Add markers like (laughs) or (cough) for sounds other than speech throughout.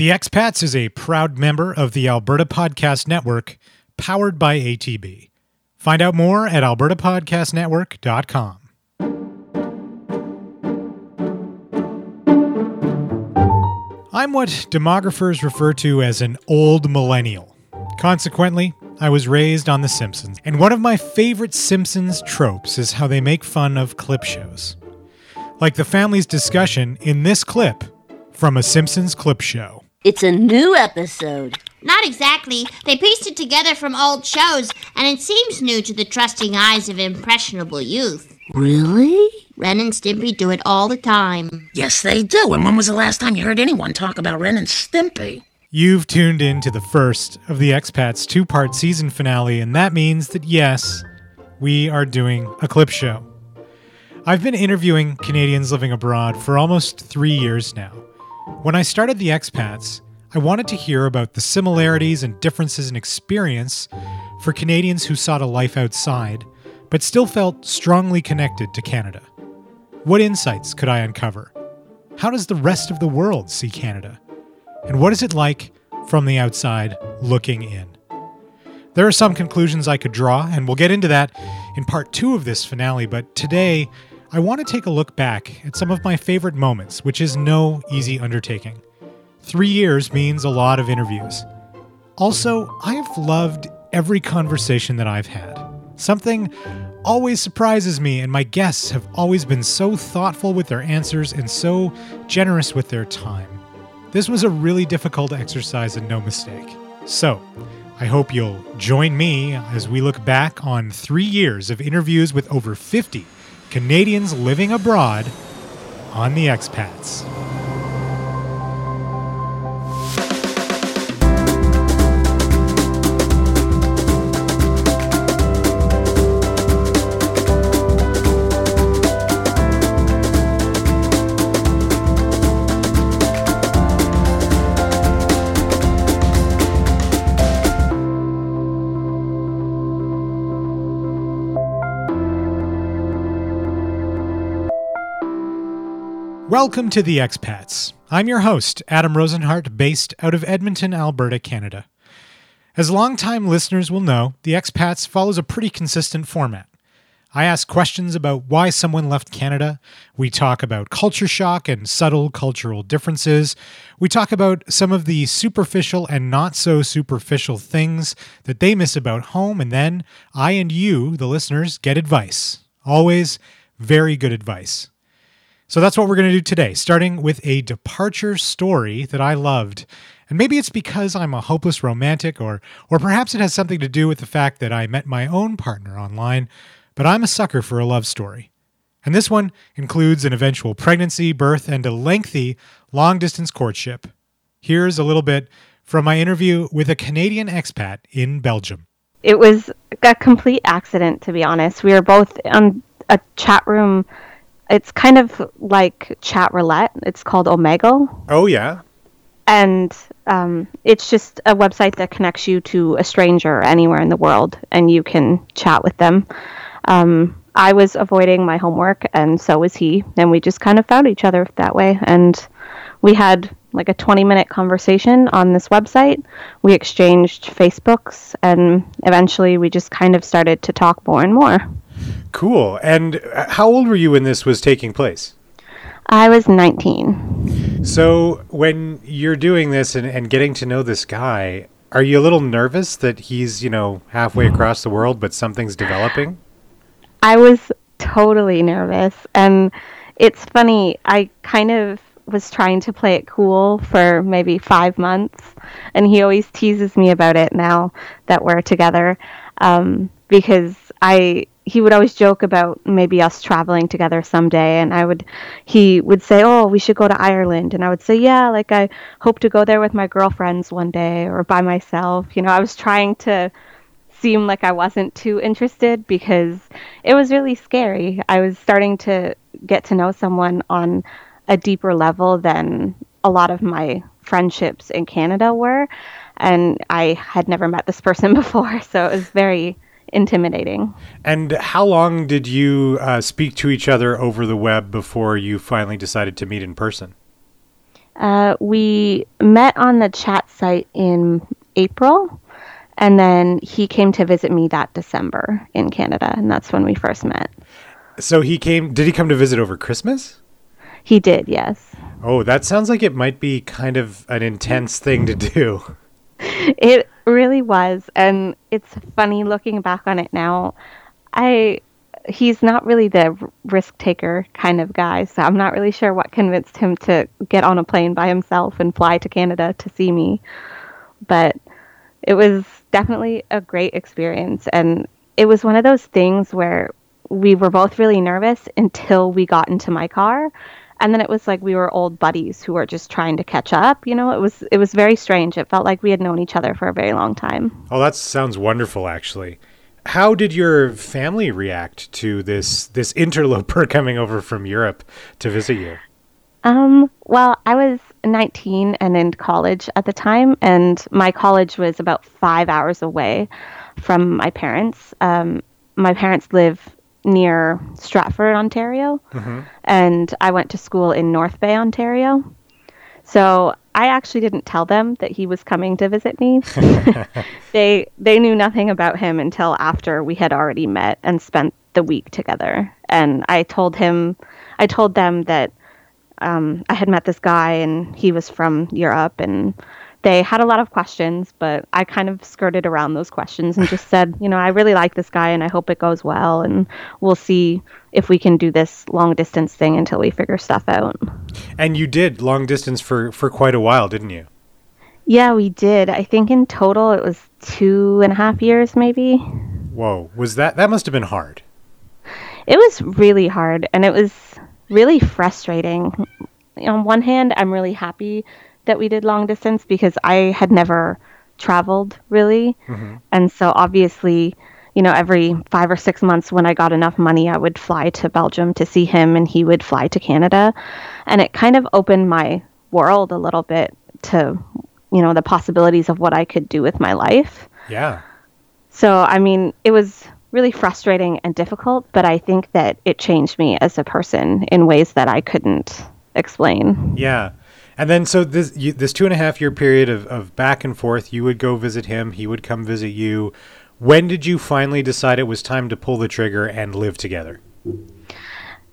The Expats is a proud member of the Alberta Podcast Network, powered by ATB. Find out more at albertapodcastnetwork.com. I'm what demographers refer to as an old millennial. Consequently, I was raised on The Simpsons, and one of my favorite Simpsons tropes is how they make fun of clip shows. Like the family's discussion in this clip from a Simpsons clip show. It's a new episode. Not exactly. They pieced it together from old shows, and it seems new to the trusting eyes of impressionable youth. Really? Ren and Stimpy do it all the time. Yes, they do. And when was the last time you heard anyone talk about Ren and Stimpy? You've tuned in to the first of the Expats two part season finale, and that means that yes, we are doing a clip show. I've been interviewing Canadians living abroad for almost three years now. When I started the Expats, I wanted to hear about the similarities and differences in experience for Canadians who sought a life outside, but still felt strongly connected to Canada. What insights could I uncover? How does the rest of the world see Canada? And what is it like from the outside looking in? There are some conclusions I could draw, and we'll get into that in part two of this finale, but today I want to take a look back at some of my favorite moments, which is no easy undertaking. Three years means a lot of interviews. Also, I have loved every conversation that I've had. Something always surprises me, and my guests have always been so thoughtful with their answers and so generous with their time. This was a really difficult exercise and no mistake. So, I hope you'll join me as we look back on three years of interviews with over 50 Canadians living abroad on the expats. Welcome to the Expats. I'm your host, Adam Rozenhart, based out of Edmonton, Alberta, Canada. As longtime listeners will know, the Expats follows a pretty consistent format. I ask questions about why someone left Canada. We talk about culture shock and subtle cultural differences. We talk about some of the superficial and not so superficial things that they miss about home. And then I and you, the listeners, get advice. Always very good advice. So that's what we're going to do today, starting with a departure story that I loved. And maybe it's because I'm a hopeless romantic, or, or perhaps it has something to do with the fact that I met my own partner online, but I'm a sucker for a love story. And this one includes an eventual pregnancy, birth, and a lengthy long distance courtship. Here's a little bit from my interview with a Canadian expat in Belgium. It was a complete accident, to be honest. We were both on a chat room it's kind of like chat roulette. It's called Omegle. Oh yeah. And um, it's just a website that connects you to a stranger anywhere in the world, and you can chat with them. Um, I was avoiding my homework, and so was he, and we just kind of found each other that way. And we had like a 20 minute conversation on this website. We exchanged Facebooks, and eventually we just kind of started to talk more and more. Cool. And uh, how old were you when this was taking place? I was 19. So, when you're doing this and, and getting to know this guy, are you a little nervous that he's, you know, halfway across the world, but something's developing? I was totally nervous. And it's funny, I kind of was trying to play it cool for maybe five months. And he always teases me about it now that we're together um, because I he would always joke about maybe us traveling together someday and I would he would say, "Oh, we should go to Ireland." And I would say, "Yeah, like I hope to go there with my girlfriends one day or by myself." You know, I was trying to seem like I wasn't too interested because it was really scary. I was starting to get to know someone on a deeper level than a lot of my friendships in Canada were and I had never met this person (laughs) before, so it was very intimidating. And how long did you uh, speak to each other over the web before you finally decided to meet in person? Uh, we met on the chat site in April, and then he came to visit me that December in Canada, and that's when we first met. So he came. Did he come to visit over Christmas? He did, yes. Oh, that sounds like it might be kind of an intense thing to do. (laughs) (laughs) It really was, and it's funny looking back on it now. I he's not really the risk taker kind of guy, so I'm not really sure what convinced him to get on a plane by himself and fly to Canada to see me. But it was definitely a great experience, and it was one of those things where we were both really nervous until we got into my car and then it was like we were old buddies who were just trying to catch up you know it was it was very strange it felt like we had known each other for a very long time Oh, that sounds wonderful, actually. How did your family react to this this interloper (laughs) coming over from Europe to visit you? um well i was 19 and in college at the time and my college was about five hours away from my parents um, my parents live near stratford ontario and i went to school in north bay ontario So I actually didn't tell them that he was coming to visit me. (laughs) they they knew nothing about him until after we had already met and spent the week together. And I told him, I told them that um, I had met this guy and he was from Europe and they had a lot of questions, but I kind of skirted around those questions and just said, you know, I really like this guy and I hope it goes well and we'll see if we can do this long distance thing until we figure stuff out. And you did long distance for for quite a while, didn't you? Yeah, we did. I think in total it was two and a half years, maybe. Whoa, was that that must have been hard? It was really hard and it was really frustrating. On one hand, I'm really happy that we did long distance because I had never traveled really. Mm-hmm. And so obviously, you know, every five or six months when I got enough money, I would fly to Belgium to see him and he would fly to Canada. And it kind of opened my world a little bit to, you know, the possibilities of what I could do with my life. Yeah. So, I mean, it was really frustrating and difficult, but I think that it changed me as a person in ways that I couldn't explain. Yeah. And then so this you, this two and a half year period of, of back and forth, you would go visit him, he would come visit you. When did you finally decide it was time to pull the trigger and live together?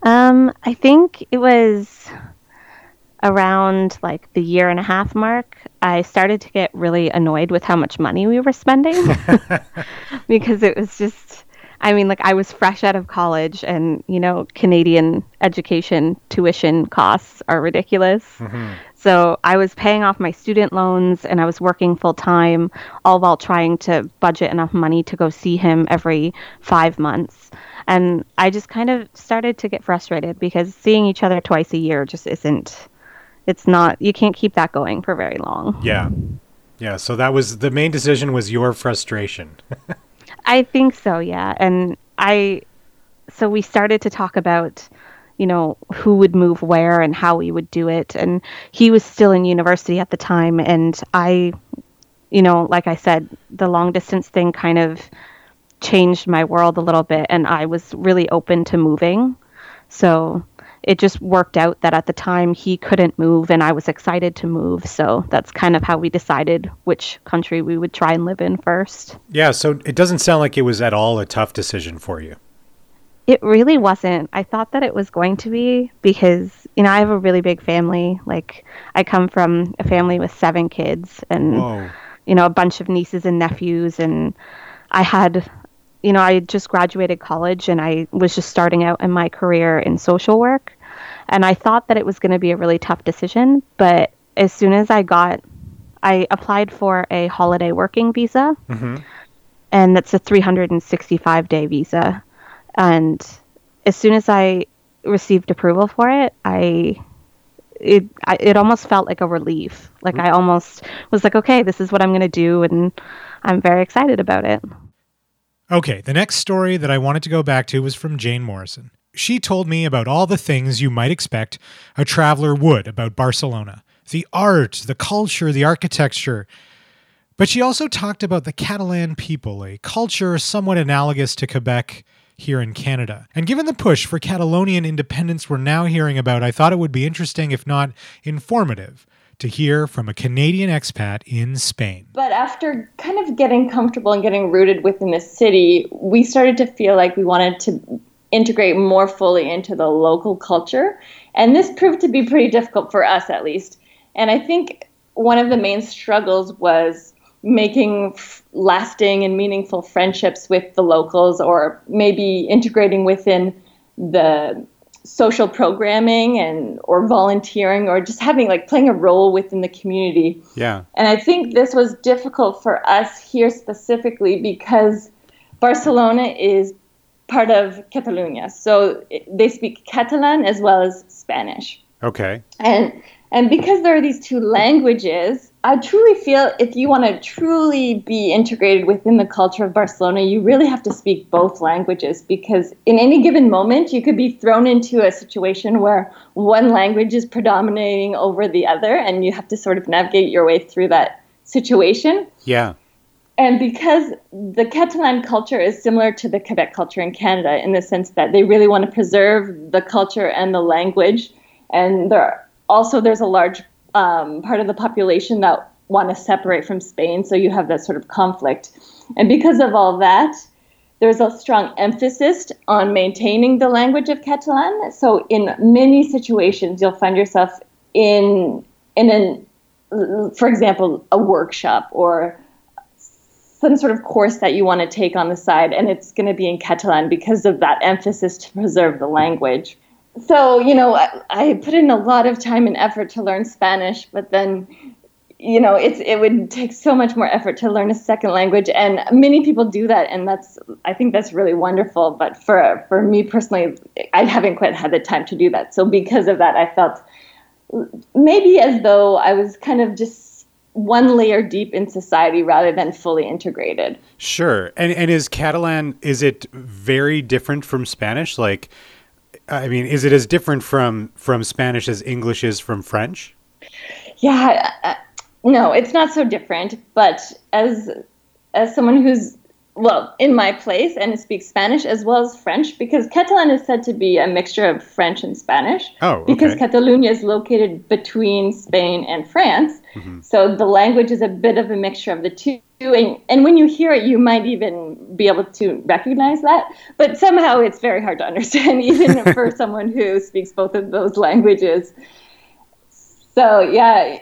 Um, I think it was around like the year and a half mark. I started to get really annoyed with how much money we were spending (laughs) (laughs) because it was just I mean like I was fresh out of college and you know Canadian education tuition costs are ridiculous. So I was paying off my student loans and I was working full time, all while trying to budget enough money to go see him every five months. And I just kind of started to get frustrated because seeing each other twice a year just isn't, it's not, you can't keep that going for very long. Yeah. Yeah. So that was the main decision was your frustration. (laughs) I think so, yeah. And I, so we started to talk about, you know, who would move where and how we would do it. And he was still in university at the time. And I, you know, like I said, the long distance thing kind of changed my world a little bit. And I was really open to moving. So it just worked out that at the time he couldn't move and I was excited to move. So that's kind of how we decided which country we would try and live in first. yeah. So it doesn't sound like it was at all a tough decision for you. It really wasn't. I thought that it was going to be because, you know, I have a really big family. Like, I come from a family with seven kids and, Whoa. you know, a bunch of nieces and nephews. And I had, you know, I just graduated college and I was just starting out in my career in social work. And I thought that it was going to be a really tough decision. But as soon as I got, I applied for a holiday working visa mm-hmm. and that's a 365 day visa and as soon as i received approval for it i it I, it almost felt like a relief like i almost was like okay this is what i'm going to do and i'm very excited about it Okay, the next story that I wanted to go back to was from Jane Morrison. She told me about all the things you might expect a traveler would about Barcelona the art, the culture, the architecture. But she also talked about the Catalan people, a culture somewhat analogous to Quebec here in Canada. And given the push for Catalonian independence we're now hearing about, I thought it would be interesting, if not informative, to hear from a Canadian expat in Spain. But after kind of getting comfortable and getting rooted within the city, we started to feel like we wanted to integrate more fully into the local culture. And this proved to be pretty difficult for us, at least. And I think one of the main struggles was making f- lasting and meaningful friendships with the locals or maybe integrating within the social programming and or volunteering or just having like playing a role within the community. Yeah. And I think this was difficult for us here specifically because Barcelona is part of Catalonia. So they speak Catalan as well as Spanish. Okay. And and because there are these two languages, I truly feel if you want to truly be integrated within the culture of Barcelona, you really have to speak both languages because in any given moment, you could be thrown into a situation where one language is predominating over the other, and you have to sort of navigate your way through that situation. Yeah. And because the Catalan culture is similar to the Quebec culture in Canada in the sense that they really want to preserve the culture and the language, and there also there's a large um, part of the population that want to separate from Spain, so you have that sort of conflict. And because of all that, there's a strong emphasis on maintaining the language of Catalan. So in many situations, you'll find yourself in in an, for example, a workshop or some sort of course that you want to take on the side, and it's going to be in Catalan because of that emphasis to preserve the language. So, you know, I, I put in a lot of time and effort to learn Spanish, but then, you know, it's it would take so much more effort to learn a second language, and many people do that, and that's I think that's really wonderful. But for for me personally, I haven't quite had the time to do that. So because of that, I felt maybe as though I was kind of just one layer deep in society rather than fully integrated. Sure. And and is Catalan is it very different from Spanish? Like I mean, is it as different from from Spanish as English is from French? Yeah, uh, no, it's not so different. But as as someone who's well in my place and speaks Spanish as well as French, because Catalan is said to be a mixture of French and Spanish. Oh, Because. Catalonia is located between Spain and France, Mm-hmm. so the language is a bit of a mixture of the two. And, and when you hear it, you might even be able to recognize that. But somehow it's very hard to understand, (laughs) even for (laughs) someone who speaks both of those languages. So yeah,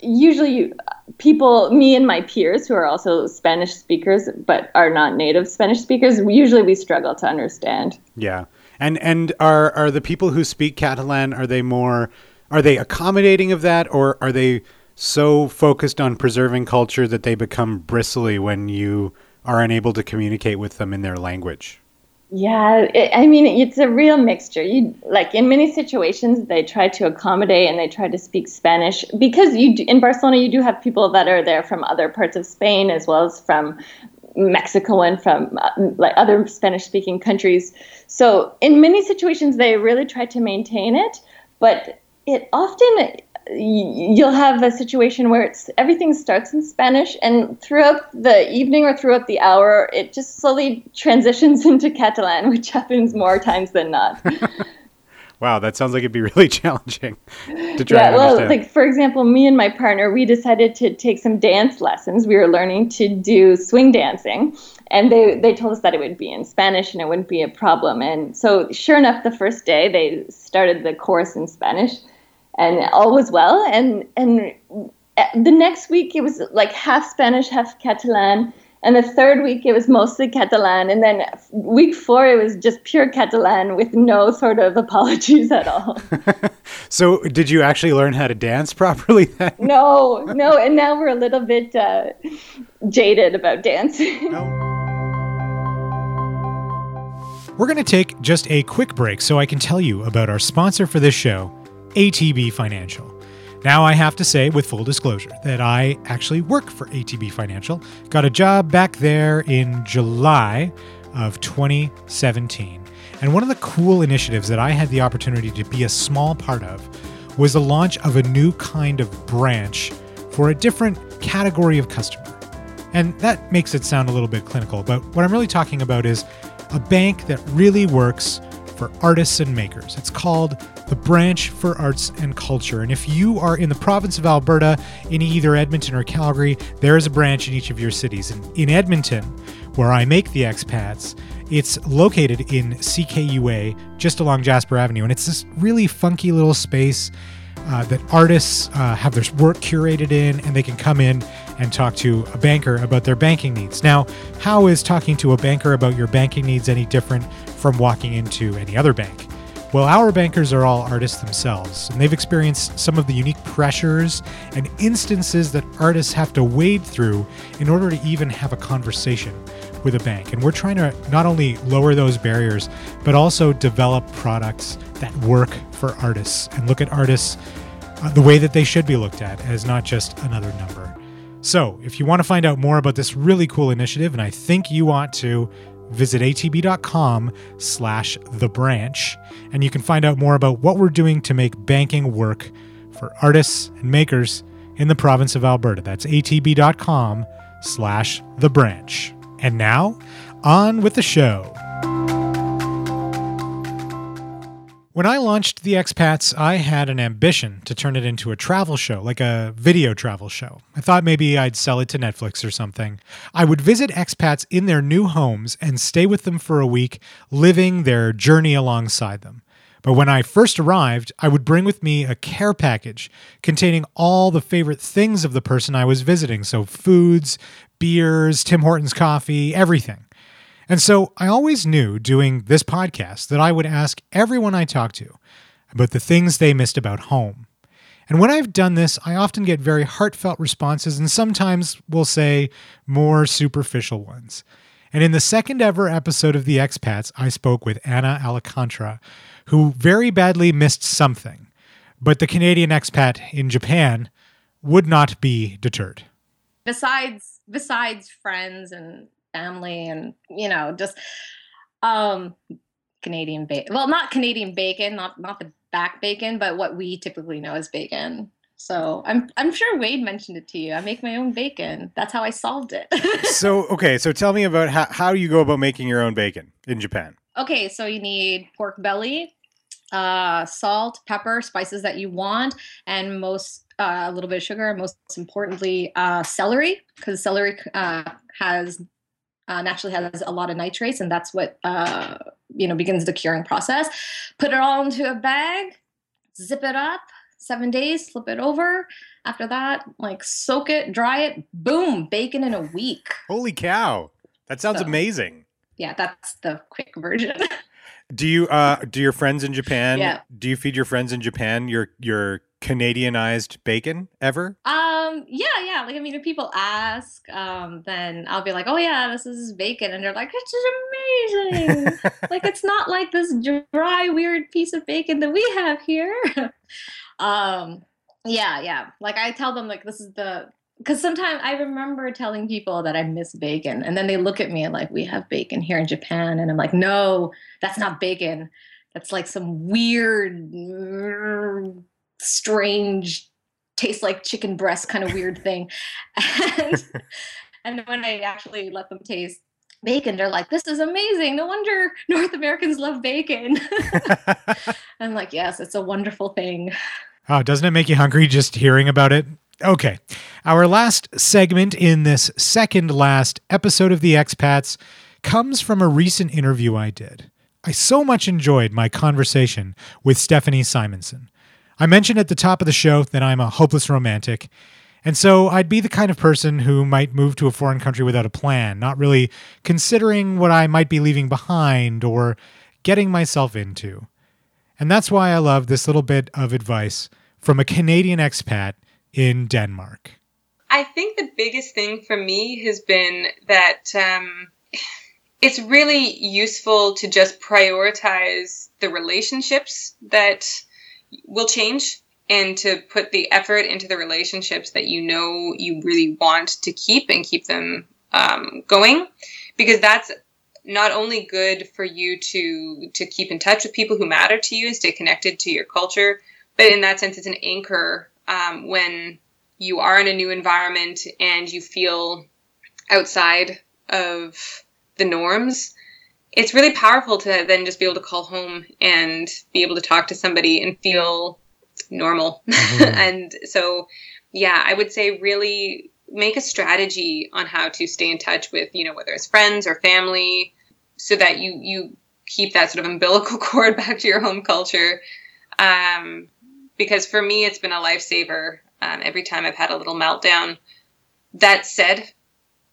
usually you, people, me and my peers who are also Spanish speakers but are not native Spanish speakers, usually we struggle to understand. Yeah. And and are are the people who speak Catalan are they more are they accommodating of that or are they so focused on preserving culture that they become bristly when you are unable to communicate with them in their language? Yeah, it, I mean, it's a real mixture. You like in many situations they try to accommodate and they try to speak Spanish because you do, in Barcelona you do have people that are there from other parts of Spain as well as from Mexico and from uh, like other Spanish-speaking countries. So in many situations they really try to maintain it, but it often you'll have a situation where it's everything starts in Spanish and throughout the evening or throughout the hour it just slowly transitions (laughs) into Catalan, which happens more times than not. (laughs) Wow, that sounds like it'd be really (laughs) challenging to try yeah, and well, understand. like for example, me and my partner, we decided to take some dance lessons. We were learning to do swing dancing, and they they told us that it would be in Spanish and it wouldn't be a problem. And so, sure enough, the first day they started the course in Spanish, and all was well. And and the next week it was like half Spanish, half Catalan. And the third week it was mostly Catalan, and then week four it was just pure Catalan with no sort of apologies at all. (laughs) so, did you actually learn how to dance properly (laughs) then? No, no, and now we're a little bit uh, jaded about dancing. (laughs) We're going to take just a quick break so I can tell you about our sponsor for this show, ATB Financial. Now, I have to say, with full disclosure, that I actually work for ATB Financial. Got a job back there in July of 2017. And one of the cool initiatives that I had the opportunity to be a small part of was the launch of a new kind of branch for a different category of customer. And that makes it sound a little bit clinical, but what I'm really talking about is a bank that really works for artists and makers. It's called the Branch for Arts and Culture. And if you are in the province of Alberta, in either Edmonton or Calgary, there is a branch in each of your cities. And in Edmonton, where I make the expats, it's located in CKUA, just along Jasper Avenue. And it's this really funky little space uh, that artists uh, have their work curated in, and they can come in and talk to a banker about their banking needs. Now, how is talking to a banker about your banking needs any different from walking into any other bank? Well, our bankers are all artists themselves, and they've experienced some of the unique pressures and instances that artists have to wade through in order to even have a conversation with a bank. And we're trying to not only lower those barriers, but also develop products that work for artists and look at artists uh, the way that they should be looked at as not just another number. So, if you want to find out more about this really cool initiative, and I think you ought to, visit atb.com slash the branch and you can find out more about what we're doing to make banking work for artists and makers in the province of alberta. That's atb.com slash the branch. And now on with the show When I launched the expats, I had an ambition to turn it into a travel show, like a video travel show. I thought maybe I'd sell it to Netflix or something. I would visit expats in their new homes and stay with them for a week, living their journey alongside them. But when I first arrived, I would bring with me a care package containing all the favorite things of the person I was visiting. So, foods, beers, Tim Hortons coffee, everything. And so I always knew doing this podcast that I would ask everyone I talk to about the things they missed about home. And when I've done this, I often get very heartfelt responses and sometimes we'll say more superficial ones. And in the second ever episode of The Expats, I spoke with Anna Alcantara, who very badly missed something. But the Canadian expat in Japan would not be deterred. Besides besides friends and family and you know just um Canadian bacon. Well, not Canadian bacon, not not the back bacon, but what we typically know as bacon. So I'm I'm sure Wade mentioned it to you. I make my own bacon. That's how I solved it. (laughs) so okay, so tell me about how how you go about making your own bacon in Japan. Okay, so you need pork belly, uh, salt, pepper, spices that you want, and most uh, a little bit of sugar. Most importantly, uh, celery because celery uh, has uh, naturally has a lot of nitrates, and that's what uh, you know begins the curing process. Put it all into a bag, zip it up, seven days, flip it over. After that, like soak it, dry it, boom, bacon in a week. Holy cow, that sounds so, amazing. Yeah, that's the quick version. (laughs) do you uh do your friends in Japan? Yeah. Do you feed your friends in Japan your your Canadianized bacon ever? Um, yeah, yeah. Like, I mean, if people ask, um, then I'll be like, oh, yeah, this is bacon. And they're like, it's amazing. (laughs) like, it's not like this dry, weird piece of bacon that we have here. (laughs) um, yeah, yeah. Like, I tell them, like, this is the, because sometimes I remember telling people that I miss bacon. And then they look at me and, like, we have bacon here in Japan. And I'm like, no, that's not bacon. That's like some weird strange tastes like chicken breast kind of weird thing. (laughs) And, (laughs) and when i actually let them taste bacon they're like this is amazing. No wonder north americans love bacon. (laughs) I'm like yes it's a wonderful thing. Oh doesn't it make you hungry just hearing about it? Okay. Our last segment in this second last episode of the expats comes from a recent interview i did. I so much enjoyed my conversation with stephanie simonson I mentioned at the top of the show that I'm a hopeless romantic, and so I'd be the kind of person who might move to a foreign country without a plan, not really considering what I might be leaving behind or getting myself into. And that's why I love this little bit of advice from a Canadian expat in Denmark. I think the biggest thing for me has been that um, it's really useful to just prioritize the relationships that will change and to put the effort into the relationships that you know you really want to keep and keep them um, going. Because that's not only good for you to to keep in touch with people who matter to you and stay connected to your culture but in that sense it's an anchor um, when you are in a new environment and you feel outside of the norms it's really powerful to then just be able to call home and be able to talk to somebody and feel normal. Mm-hmm. (laughs) and so, yeah, I would say really make a strategy on how to stay in touch with, you know, whether it's friends or family, so that you you keep that sort of umbilical (laughs) cord back to your home culture. Um, because for me, it's been a lifesaver um, every time I've had a little meltdown. That said,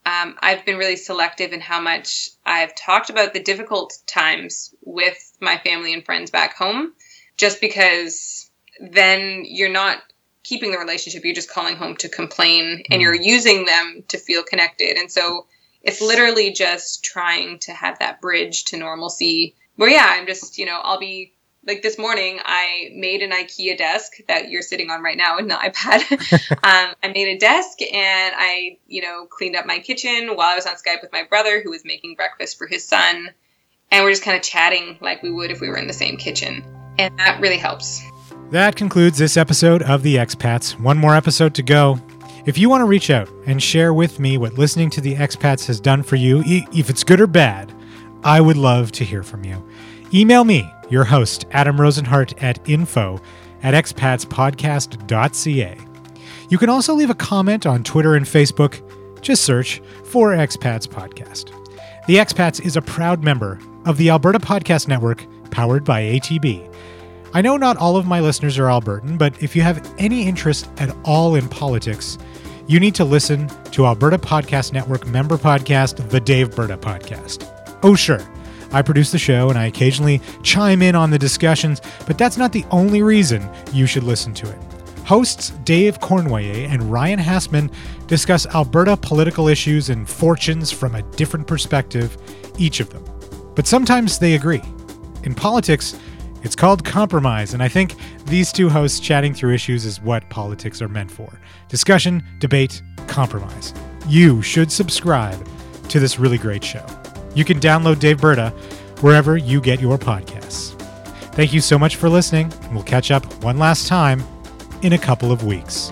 um, I've been really selective in how much I've talked about the difficult times with my family and friends back home, just because then you're not keeping the relationship, you're just calling home to complain and you're mm. using them to feel connected. And so it's literally just trying to have that bridge to normalcy where, yeah, I'm just, you know, I'll be like this morning i made an ikea desk that you're sitting on right now with an ipad. (laughs) Um, i made a desk and i you know cleaned up my kitchen while i was on skype with my brother who was making breakfast for his son. And we're just kind of chatting like we would if we were in the same kitchen. And that really helps. That concludes this episode of the expats. One more episode to go. If you want to reach out and share with me what listening to the expats has done for you if it's good or bad i would love to hear from you. Email me your host, Adam Rozenhart, at info at expatspodcast.ca. You can also leave a comment on Twitter and Facebook. Just search for Expats Podcast. The Expats is a proud member of the Alberta Podcast Network, powered by ATB. I know not all of my listeners are Albertan, but if you have any interest at all in politics, you need to listen to Alberta Podcast Network member podcast, the Daveberta Podcast. Oh, sure. I produce the show and I occasionally chime in on the discussions, but that's not the only reason you should listen to it. Hosts Dave Cournoyer and Ryan Hastman discuss Alberta political issues and fortunes from a different perspective, each of them. But sometimes they agree. In politics, it's called compromise, and I think these two hosts chatting through issues is what politics are meant for discussion, debate, compromise. You should subscribe to this really great show. You can download Daveberta wherever you get your podcasts. Thank you so much for listening, and we'll catch up one last time in a couple of weeks.